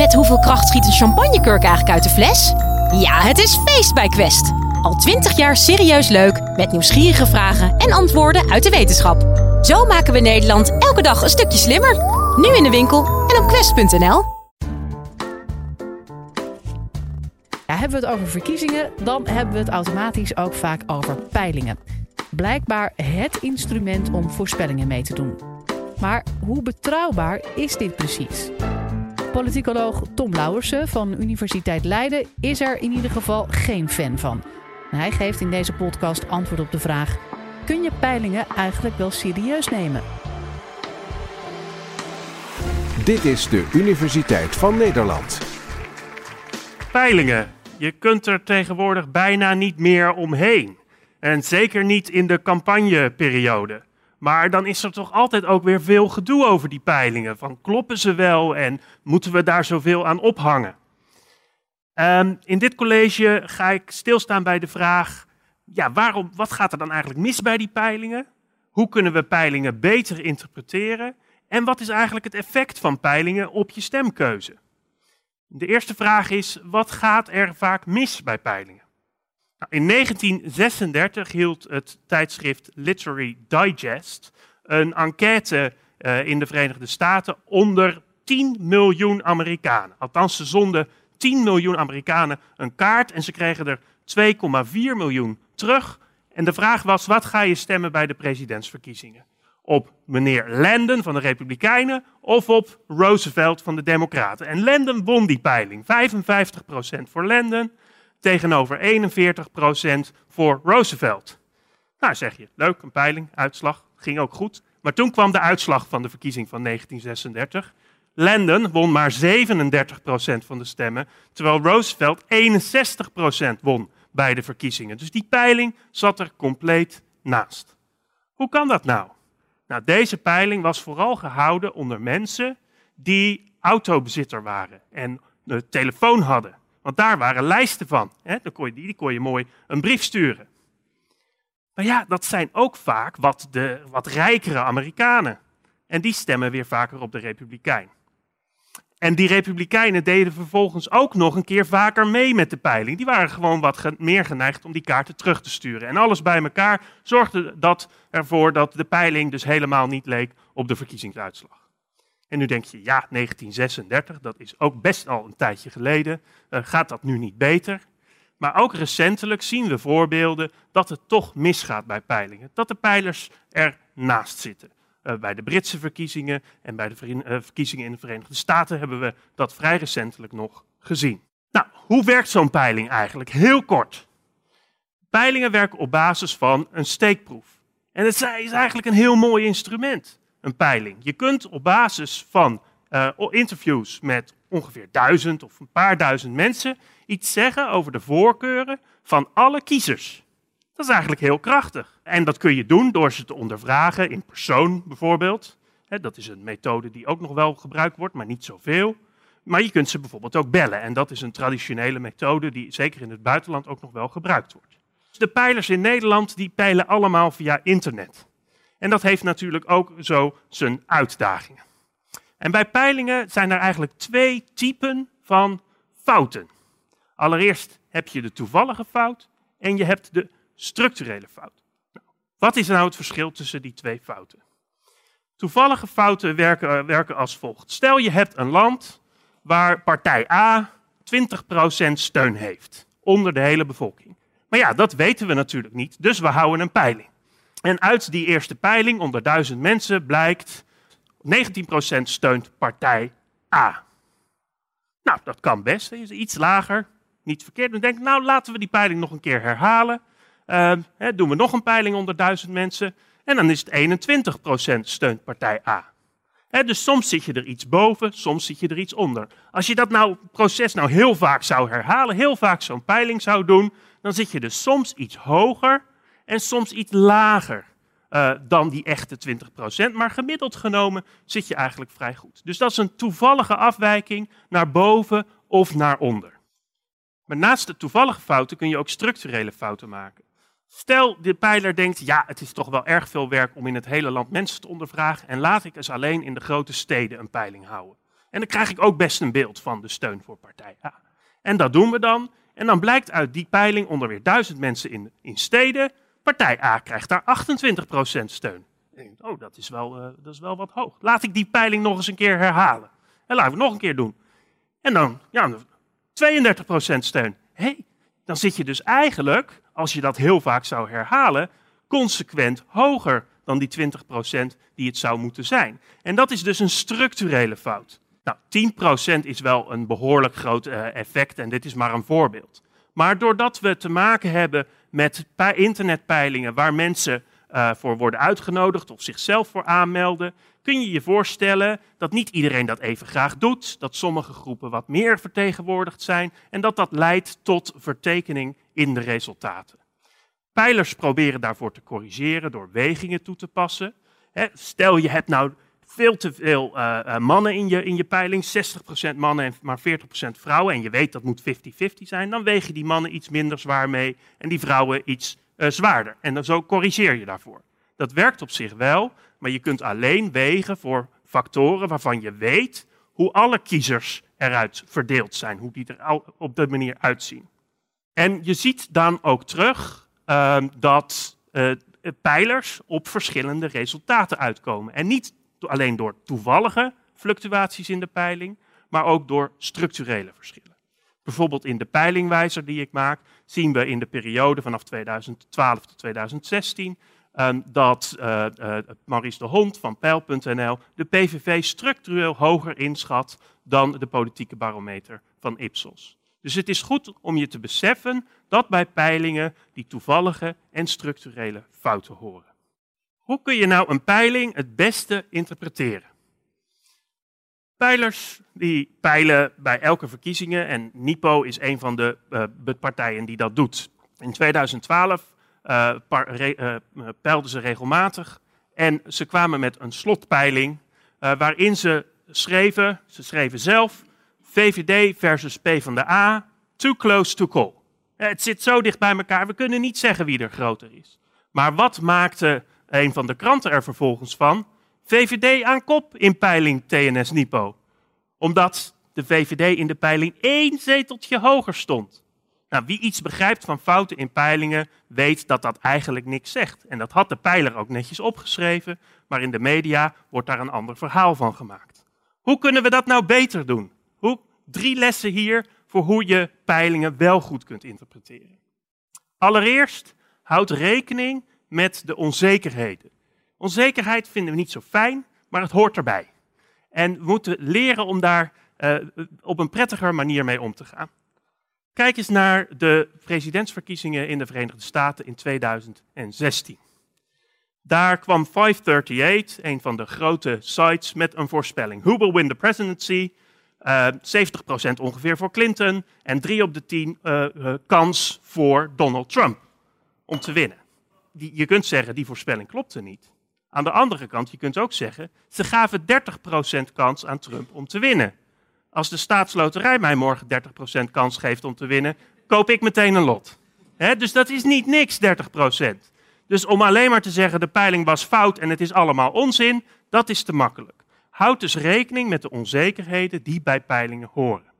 Met hoeveel kracht schiet een champagnekurk eigenlijk uit de fles? Ja, het is feest bij Quest. Al twintig jaar serieus leuk, met nieuwsgierige vragen en antwoorden uit de wetenschap. Zo maken we Nederland elke dag een stukje slimmer. Nu in de winkel en op quest.nl. Ja, hebben we het over verkiezingen, dan hebben we het automatisch ook vaak over peilingen. Blijkbaar het instrument om voorspellingen mee te doen. Maar hoe betrouwbaar is dit precies? Politicoloog Tom Lauwersen van Universiteit Leiden is er in ieder geval geen fan van. Hij geeft in deze podcast antwoord op de vraag: kun je peilingen eigenlijk wel serieus nemen? Dit is de Universiteit van Nederland. Peilingen. Je kunt er tegenwoordig bijna niet meer omheen. En zeker niet in de campagneperiode. Maar dan is er toch altijd ook weer veel gedoe over die peilingen. Van kloppen ze wel en moeten we daar zoveel aan ophangen? Um, in dit college ga ik stilstaan bij de vraag: ja, waarom, wat gaat er dan eigenlijk mis bij die peilingen? Hoe kunnen we peilingen beter interpreteren? En wat is eigenlijk het effect van peilingen op je stemkeuze? De eerste vraag is: wat gaat er vaak mis bij peilingen? Nou, in 1936 hield het tijdschrift Literary Digest een enquête uh, in de Verenigde Staten onder 10 miljoen Amerikanen. Althans, ze zonden 10 miljoen Amerikanen een kaart en ze kregen er 2,4 miljoen terug. En de vraag was: wat ga je stemmen bij de presidentsverkiezingen? Op meneer Landon van de Republikeinen of op Roosevelt van de Democraten? En Landon won die peiling. 55% voor Landon tegenover 41% voor Roosevelt. Nou, zeg je, leuk, een peiling, uitslag, ging ook goed. Maar toen kwam de uitslag van de verkiezing van 1936. Landon won maar 37% van de stemmen, terwijl Roosevelt 61% won bij de verkiezingen. Dus die peiling zat er compleet naast. Hoe kan dat nou? Nou, deze peiling was vooral gehouden onder mensen die autobezitter waren en de telefoon hadden. Want daar waren lijsten van. Hè? Dan kon je, die, die kon je mooi een brief sturen. Maar ja, dat zijn ook vaak wat, de, wat rijkere Amerikanen. En die stemmen weer vaker op de Republikein. En die Republikeinen deden vervolgens ook nog een keer vaker mee met de peiling. Die waren gewoon wat meer geneigd om die kaarten terug te sturen. En alles bij elkaar zorgde dat ervoor dat de peiling dus helemaal niet leek op de verkiezingsuitslag. En nu denk je, ja, 1936, dat is ook best al een tijdje geleden. Uh, gaat dat nu niet beter? Maar ook recentelijk zien we voorbeelden dat het toch misgaat bij peilingen. Dat de peilers ernaast zitten. Uh, bij de Britse verkiezingen en bij de uh, verkiezingen in de Verenigde Staten hebben we dat vrij recentelijk nog gezien. Nou, hoe werkt zo'n peiling eigenlijk? Heel kort. Peilingen werken op basis van een steekproef. En het is eigenlijk een heel mooi instrument een peiling. Je kunt op basis van uh, interviews met ongeveer duizend of een paar duizend mensen iets zeggen over de voorkeuren van alle kiezers. Dat is eigenlijk heel krachtig. En dat kun je doen door ze te ondervragen in persoon bijvoorbeeld. dat is een methode die ook nog wel gebruikt wordt, maar niet zoveel. Maar je kunt ze bijvoorbeeld ook bellen. En dat is een traditionele methode die zeker in het buitenland ook nog wel gebruikt wordt. De peilers in Nederland die peilen allemaal via internet. En dat heeft natuurlijk ook zo zijn uitdagingen. En bij peilingen zijn er eigenlijk twee typen van fouten. Allereerst heb je de toevallige fout en je hebt de structurele fout. Nou, wat is nou het verschil tussen die twee fouten? Toevallige fouten werken, werken als volgt. Stel je hebt een land waar partij A 20% steun heeft onder de hele bevolking. Maar ja, dat weten we natuurlijk niet, dus we houden een peiling. En uit die eerste peiling onder duizend mensen blijkt 19% steunt partij A. Nou, dat kan best. Iets lager, niet verkeerd. Dan denk ik, nou laten we die peiling nog een keer herhalen. Uh, hè, doen we nog een peiling onder duizend mensen. En dan is het 21% steunt partij A. Hè, dus soms zit je er iets boven, soms zit je er iets onder. Als je dat nou, proces nou heel vaak zou herhalen, heel vaak zo'n peiling zou doen, dan zit je dus soms iets hoger en soms iets lager uh, dan die echte 20%. Maar gemiddeld genomen zit je eigenlijk vrij goed. Dus dat is een toevallige afwijking naar boven of naar onder. Maar naast de toevallige fouten kun je ook structurele fouten maken. Stel, de pijler denkt, ja, het is toch wel erg veel werk om in het hele land mensen te ondervragen en laat ik eens alleen in de grote steden een peiling houden. En dan krijg ik ook best een beeld van de steun voor partij A. En dat doen we dan. En dan blijkt uit die peiling onder weer duizend mensen in, in steden, partij A krijgt daar 28% steun. oh, dat is, wel, uh, dat is wel wat hoog. Laat ik die peiling nog eens een keer herhalen. En laten we het nog een keer doen. En dan, ja, 32% steun. Hé, hey, dan zit je dus eigenlijk, als je dat heel vaak zou herhalen, consequent hoger dan die 20% die het zou moeten zijn. En dat is dus een structurele fout. Nou, 10% is wel een behoorlijk groot uh, effect en dit is maar een voorbeeld. Maar doordat we te maken hebben met internetpeilingen waar mensen uh, voor worden uitgenodigd of zichzelf voor aanmelden, kun je je voorstellen dat niet iedereen dat even graag doet, dat sommige groepen wat meer vertegenwoordigd zijn en dat dat leidt tot vertekening in de resultaten. Pijlers proberen daarvoor te corrigeren door wegingen toe te passen. stel je hebt nou veel te veel uh, mannen in je, in je peiling, 60% mannen en maar 40% vrouwen, en je weet dat moet 50-50 zijn, dan weeg je die mannen iets minder zwaar mee en die vrouwen iets uh, zwaarder. En dan zo corrigeer je daarvoor. Dat werkt op zich wel, maar je kunt alleen wegen voor factoren waarvan je weet hoe alle kiezers eruit verdeeld zijn, hoe die er op de manier uitzien. En je ziet dan ook terug uh, dat uh, pijlers op verschillende resultaten uitkomen. En niet alleen door toevallige fluctuaties in de peiling, maar ook door structurele verschillen. Bijvoorbeeld in de peilingwijzer die ik maak, zien we in de periode vanaf 2012 tot 2016 um, dat uh, Maurice de Hond van Peil.nl de PVV structureel hoger inschat dan de politieke barometer van Ipsos. Dus het is goed om je te beseffen dat bij peilingen die toevallige en structurele fouten horen. Hoe kun je nou een peiling het beste interpreteren? Peilers die peilen bij elke verkiezingen en NIPO is een van de uh, partijen die dat doet. In 2012 uh, uh, peilden ze regelmatig en ze kwamen met een slotpeiling waarin ze schreven, ze schreven zelf, VVD versus PvdA, too close to call. Het zit zo dicht bij elkaar, we kunnen niet zeggen wie er groter is. Maar wat maakte een van de kranten er vervolgens van? VVD aan kop in peiling TNS-Nipo. Omdat de VVD in de peiling één zeteltje hoger stond. Nou, wie iets begrijpt van fouten in peilingen, weet dat dat eigenlijk niks zegt. En dat had de peiler ook netjes opgeschreven, maar in de media wordt daar een ander verhaal van gemaakt. Hoe kunnen we dat nou beter doen? Drie lessen hier voor hoe je peilingen wel goed kunt interpreteren. Allereerst, houd rekening met de onzekerheden. Onzekerheid vinden we niet zo fijn, maar het hoort erbij. En we moeten leren om daar uh, op een prettiger manier mee om te gaan. Kijk eens naar de presidentsverkiezingen in de Verenigde Staten in 2016. Daar kwam 538, een van de grote sites, met een voorspelling. Who will win the presidency? Uh, eh, 70% ongeveer voor Clinton en 3 op de 10 uh, uh, kans voor Donald Trump om te winnen. Je kunt zeggen, die voorspelling klopte niet. Aan de andere kant, je kunt ook zeggen, ze gaven 30% kans aan Trump om te winnen. Als de staatsloterij mij morgen 30% kans geeft om te winnen, koop ik meteen een lot. Dus dat is niet niks, 30%. Dus om alleen maar te zeggen de peiling was fout en het is allemaal onzin, dat is te makkelijk. Houd dus rekening met de onzekerheden die bij peilingen horen.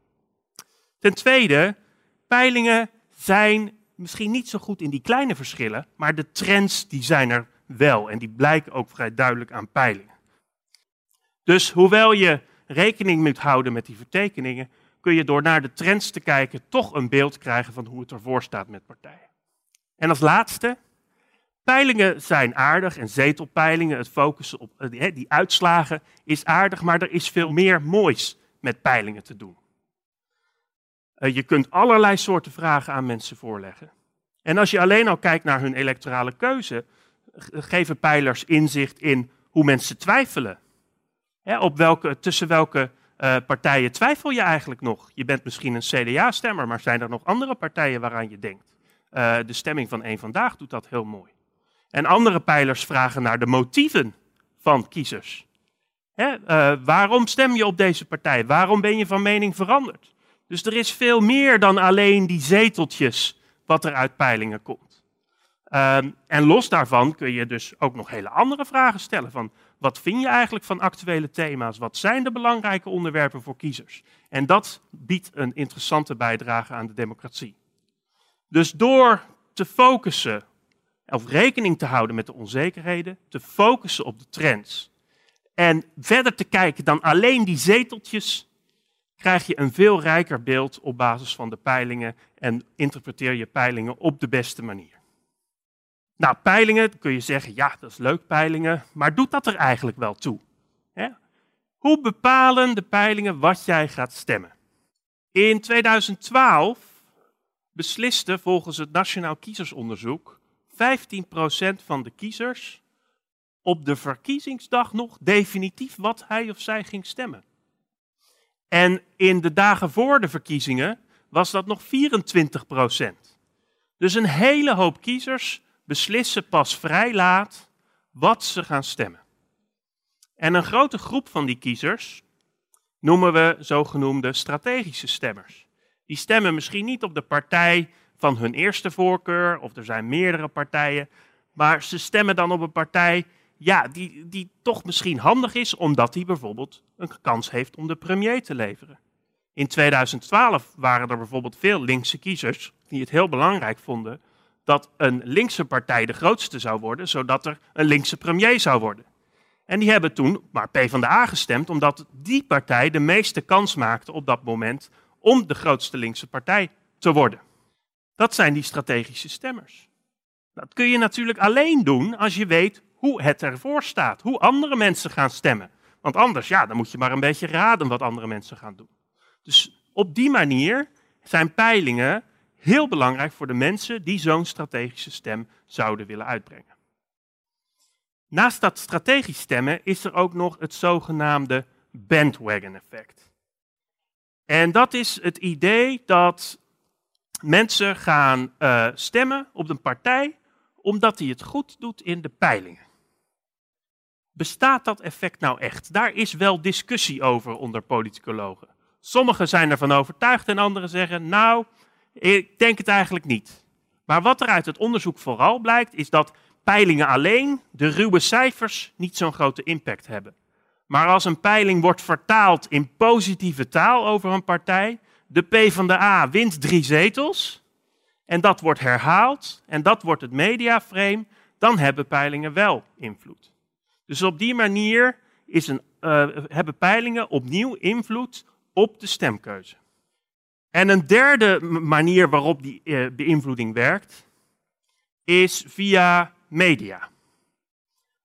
Ten tweede, peilingen zijn misschien niet zo goed in die kleine verschillen, maar de trends die zijn er wel en die blijken ook vrij duidelijk aan peilingen. Dus hoewel je rekening moet houden met die vertekeningen, kun je door naar de trends te kijken toch een beeld krijgen van hoe het ervoor staat met partijen. En als laatste, peilingen zijn aardig en zetelpeilingen, het focussen op eh, die uitslagen is aardig, maar er is veel meer moois met peilingen te doen. Eh, je kunt allerlei soorten vragen aan mensen voorleggen. En als je alleen al kijkt naar hun electorale keuze, geven peilers inzicht in hoe mensen twijfelen op welke, tussen welke uh, partijen twijfel je eigenlijk nog? Je bent misschien een CDA-stemmer, maar zijn er nog andere partijen waaraan je denkt? Uh, de stemming van één Vandaag doet dat heel mooi. En andere pijlers vragen naar de motieven van kiezers. Hè, waarom stem je op deze partij? Waarom ben je van mening veranderd? Dus er is veel meer dan alleen die zeteltjes wat er uit peilingen komt. Um, en los daarvan kun je dus ook nog hele andere vragen stellen. Van wat vind je eigenlijk van actuele thema's? Wat zijn de belangrijke onderwerpen voor kiezers? En dat biedt een interessante bijdrage aan de democratie. Dus door te focussen of rekening te houden met de onzekerheden, te focussen op de trends en verder te kijken dan alleen die zeteltjes, krijg je een veel rijker beeld op basis van de peilingen en interpreteer je peilingen op de beste manier. Nou, peilingen, kun je zeggen, ja, dat is leuk, peilingen, maar doet dat er eigenlijk wel toe? Hoe bepalen de peilingen wat jij gaat stemmen? In 2012 besliste volgens het Nationaal Kiezersonderzoek 15% van de kiezers op de verkiezingsdag nog definitief wat hij of zij ging stemmen. En in de dagen voor de verkiezingen was dat nog 24%. Dus een hele hoop kiezers beslissen pas vrij laat wat ze gaan stemmen. En een grote groep van die kiezers noemen we zogenoemde strategische stemmers. Die stemmen misschien niet op de partij van hun eerste voorkeur, of er zijn meerdere partijen, maar ze stemmen dan op een partij ja, die, die toch misschien handig is, omdat die bijvoorbeeld een kans heeft om de premier te leveren. In 2012 waren er bijvoorbeeld veel linkse kiezers die het heel belangrijk vonden dat een linkse partij de grootste zou worden, zodat er een linkse premier zou worden. En die hebben toen maar PvdA gestemd, omdat die partij de meeste kans maakte op dat moment om de grootste linkse partij te worden. Dat zijn die strategische stemmers. Dat kun je natuurlijk alleen doen als je weet hoe het ervoor staat, hoe andere mensen gaan stemmen. Want anders, ja, dan moet je maar een beetje raden wat andere mensen gaan doen. Dus op die manier zijn peilingen heel belangrijk voor de mensen die zo'n strategische stem zouden willen uitbrengen. Naast dat strategisch stemmen is er ook nog het zogenaamde bandwagon effect. En dat is het idee dat mensen gaan uh, stemmen op een partij omdat die het goed doet in de peilingen. Bestaat dat effect nou echt? Daar is wel discussie over onder politicologen. Sommigen zijn ervan overtuigd en anderen zeggen, nou, ik denk het eigenlijk niet. Maar wat er uit het onderzoek vooral blijkt, is dat peilingen alleen, de ruwe cijfers, niet zo'n grote impact hebben. Maar als een peiling wordt vertaald in positieve taal over een partij, de P van de A wint drie zetels, en dat wordt herhaald, en dat wordt het mediaframe, dan hebben peilingen wel invloed. Dus op die manier is een, uh, hebben peilingen opnieuw invloed op de stemkeuze. En een derde manier waarop die uh, beïnvloeding werkt, is via media.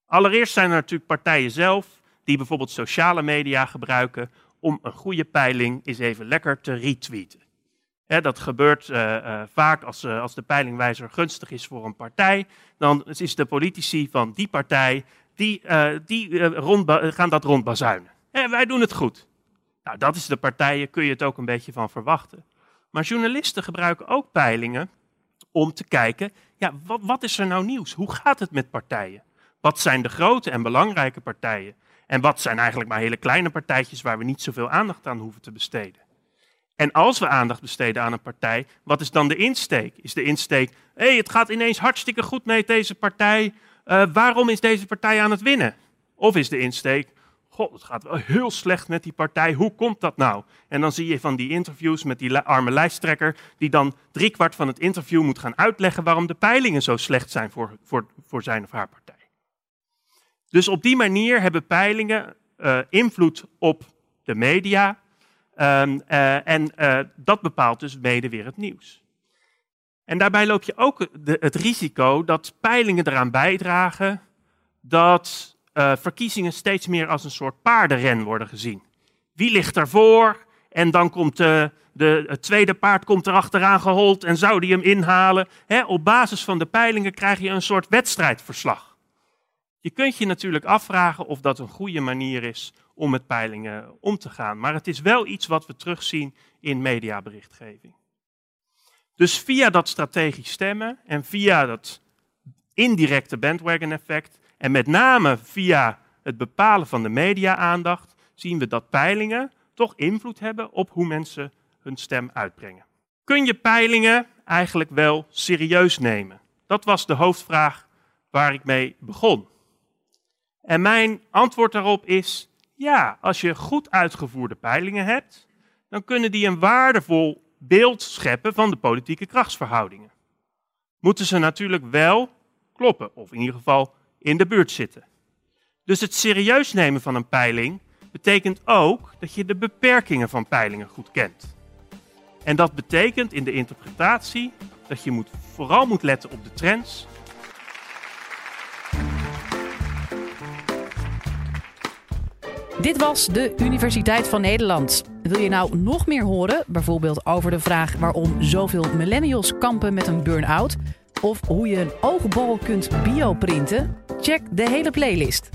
Allereerst zijn er natuurlijk partijen zelf die bijvoorbeeld sociale media gebruiken om een goede peiling eens even lekker te retweeten. dat gebeurt uh, vaak als, als de peilingwijzer gunstig is voor een partij. Dan is de politici van die partij, die, die gaan dat rondbazuinen. En wij doen het goed. Nou, dat is de partijen, kun je het ook een beetje van verwachten. Maar journalisten gebruiken ook peilingen om te kijken, ja, wat, wat is er nou nieuws? Hoe gaat het met partijen? Wat zijn de grote en belangrijke partijen? En wat zijn eigenlijk maar hele kleine partijtjes waar we niet zoveel aandacht aan hoeven te besteden? En als we aandacht besteden aan een partij, wat is dan de insteek? Is de insteek, hé, hey, het gaat ineens hartstikke goed met deze partij, uh, waarom is deze partij aan het winnen? Of is de insteek, God, het gaat wel heel slecht met die partij. Hoe komt dat nou? En dan zie je van die interviews met die arme lijsttrekker, die dan driekwart van het interview moet gaan uitleggen waarom de peilingen zo slecht zijn voor, voor, voor zijn of haar partij. Dus op die manier hebben peilingen uh, invloed op de media. Um, uh, en dat bepaalt dus mede weer het nieuws. En daarbij loop je ook het risico dat peilingen eraan bijdragen dat uh, verkiezingen steeds meer als een soort paardenren worden gezien. Wie ligt ervoor? En dan komt de, de, het tweede paard komt erachteraan gehold en zou die hem inhalen. op basis van de peilingen krijg je een soort wedstrijdverslag. Je kunt je natuurlijk afvragen of dat een goede manier is om met peilingen om te gaan. Maar het is wel iets wat we terugzien in mediaberichtgeving. Dus via dat strategisch stemmen en via dat indirecte bandwagon effect en met name via het bepalen van de media-aandacht zien we dat peilingen toch invloed hebben op hoe mensen hun stem uitbrengen. Kun je peilingen eigenlijk wel serieus nemen? Dat was de hoofdvraag waar ik mee begon. En mijn antwoord daarop is ja, als je goed uitgevoerde peilingen hebt, dan kunnen die een waardevol beeld scheppen van de politieke krachtsverhoudingen. Moeten ze natuurlijk wel kloppen, of in ieder geval in de buurt zitten. Dus het serieus nemen van een peiling betekent ook dat je de beperkingen van peilingen goed kent. En dat betekent in de interpretatie dat je moet, vooral moet letten op de trends. Dit was de Universiteit van Nederland. Wil je nou nog meer horen, bijvoorbeeld over de vraag waarom zoveel millennials kampen met een burn-out? Of hoe je een oogbal kunt bioprinten? Check de hele playlist.